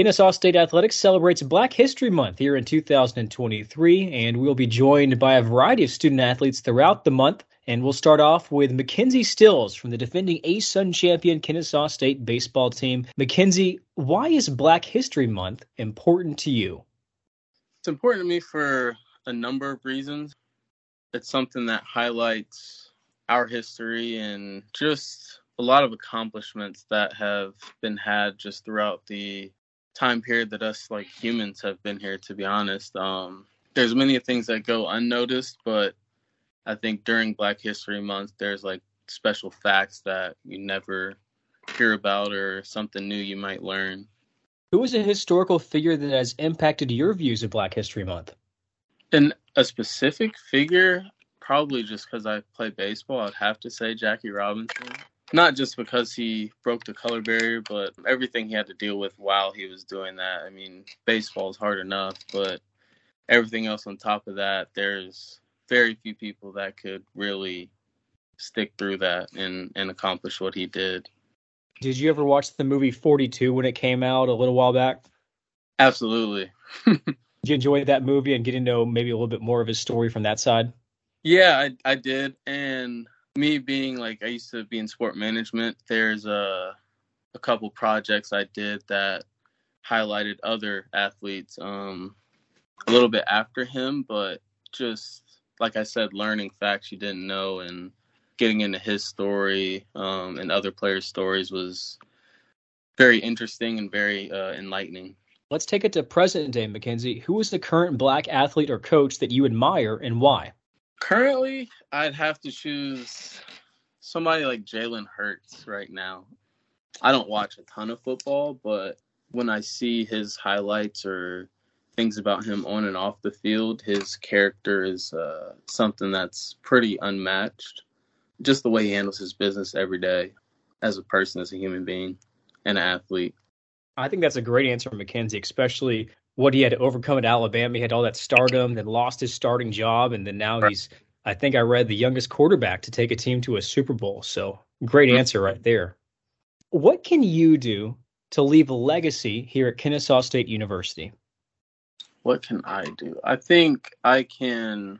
Kennesaw State Athletics celebrates Black History Month here in 2023, and we'll be joined by a variety of student athletes throughout the month. And we'll start off with Mackenzie Stills from the defending ASUN champion Kennesaw State baseball team. Mackenzie, why is Black History Month important to you? It's important to me for a number of reasons. It's something that highlights our history and just a lot of accomplishments that have been had just throughout the time period that us like humans have been here to be honest. Um there's many things that go unnoticed but i think during black history month there's like special facts that you never hear about or something new you might learn. Who is a historical figure that has impacted your views of black history month? In a specific figure? Probably just because i play baseball i'd have to say jackie robinson not just because he broke the color barrier, but everything he had to deal with while he was doing that. I mean, baseball is hard enough, but everything else on top of that, there's very few people that could really stick through that and, and accomplish what he did. Did you ever watch the movie 42 when it came out a little while back? Absolutely. did you enjoy that movie and get to know maybe a little bit more of his story from that side? Yeah, I, I did. And me being like I used to be in sport management, there's a a couple projects I did that highlighted other athletes um, a little bit after him, but just like I said, learning facts you didn't know and getting into his story um, and other players' stories was very interesting and very uh, enlightening. Let's take it to present day, Mackenzie. Who is the current black athlete or coach that you admire and why? Currently, I'd have to choose somebody like Jalen Hurts right now. I don't watch a ton of football, but when I see his highlights or things about him on and off the field, his character is uh, something that's pretty unmatched. Just the way he handles his business every day as a person, as a human being, and an athlete. I think that's a great answer, Mackenzie, especially what he had to overcome at Alabama. He had all that stardom, then lost his starting job, and then now he's I think I read the youngest quarterback to take a team to a Super Bowl. So great mm-hmm. answer right there. What can you do to leave a legacy here at Kennesaw State University? What can I do? I think I can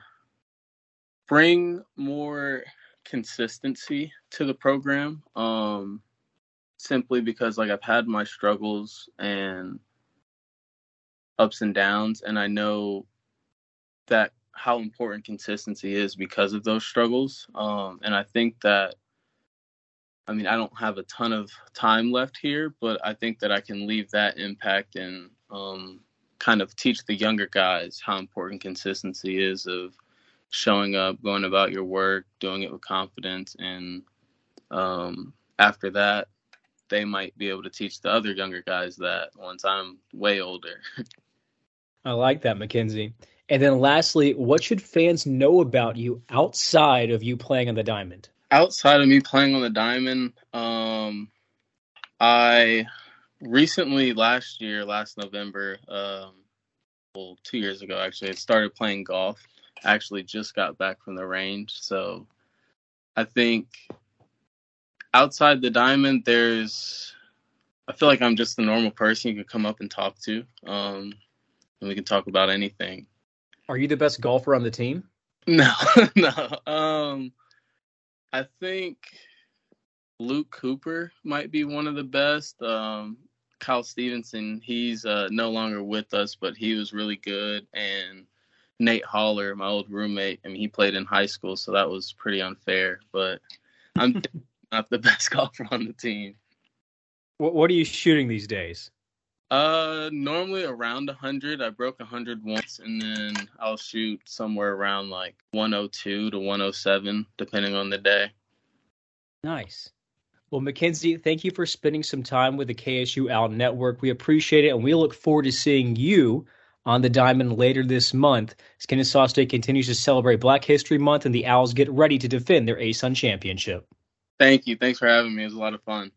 bring more consistency to the program. Um, simply because like I've had my struggles and ups and downs, and I know that how important consistency is because of those struggles. Um, and I think that, I mean, I don't have a ton of time left here, but I think that I can leave that impact and um, kind of teach the younger guys how important consistency is of showing up, going about your work, doing it with confidence. And um, after that, they might be able to teach the other younger guys that once I'm way older. I like that, Mackenzie. And then lastly, what should fans know about you outside of you playing on the diamond? Outside of me playing on the diamond, um, I recently last year, last November, um, well, two years ago actually, I started playing golf. I actually just got back from the range, so I think outside the diamond, there's I feel like I'm just a normal person you could come up and talk to, um, and we can talk about anything. Are you the best golfer on the team? No, no. Um, I think Luke Cooper might be one of the best. Um, Kyle Stevenson, he's uh, no longer with us, but he was really good. And Nate Holler, my old roommate, I mean, he played in high school, so that was pretty unfair. But I'm not the best golfer on the team. What What are you shooting these days? Uh, normally around 100. I broke 100 once, and then I'll shoot somewhere around like 102 to 107, depending on the day. Nice. Well, Mackenzie, thank you for spending some time with the KSU Owl Network. We appreciate it, and we look forward to seeing you on the diamond later this month as Kennesaw State continues to celebrate Black History Month and the Owls get ready to defend their ASUN championship. Thank you. Thanks for having me. It was a lot of fun.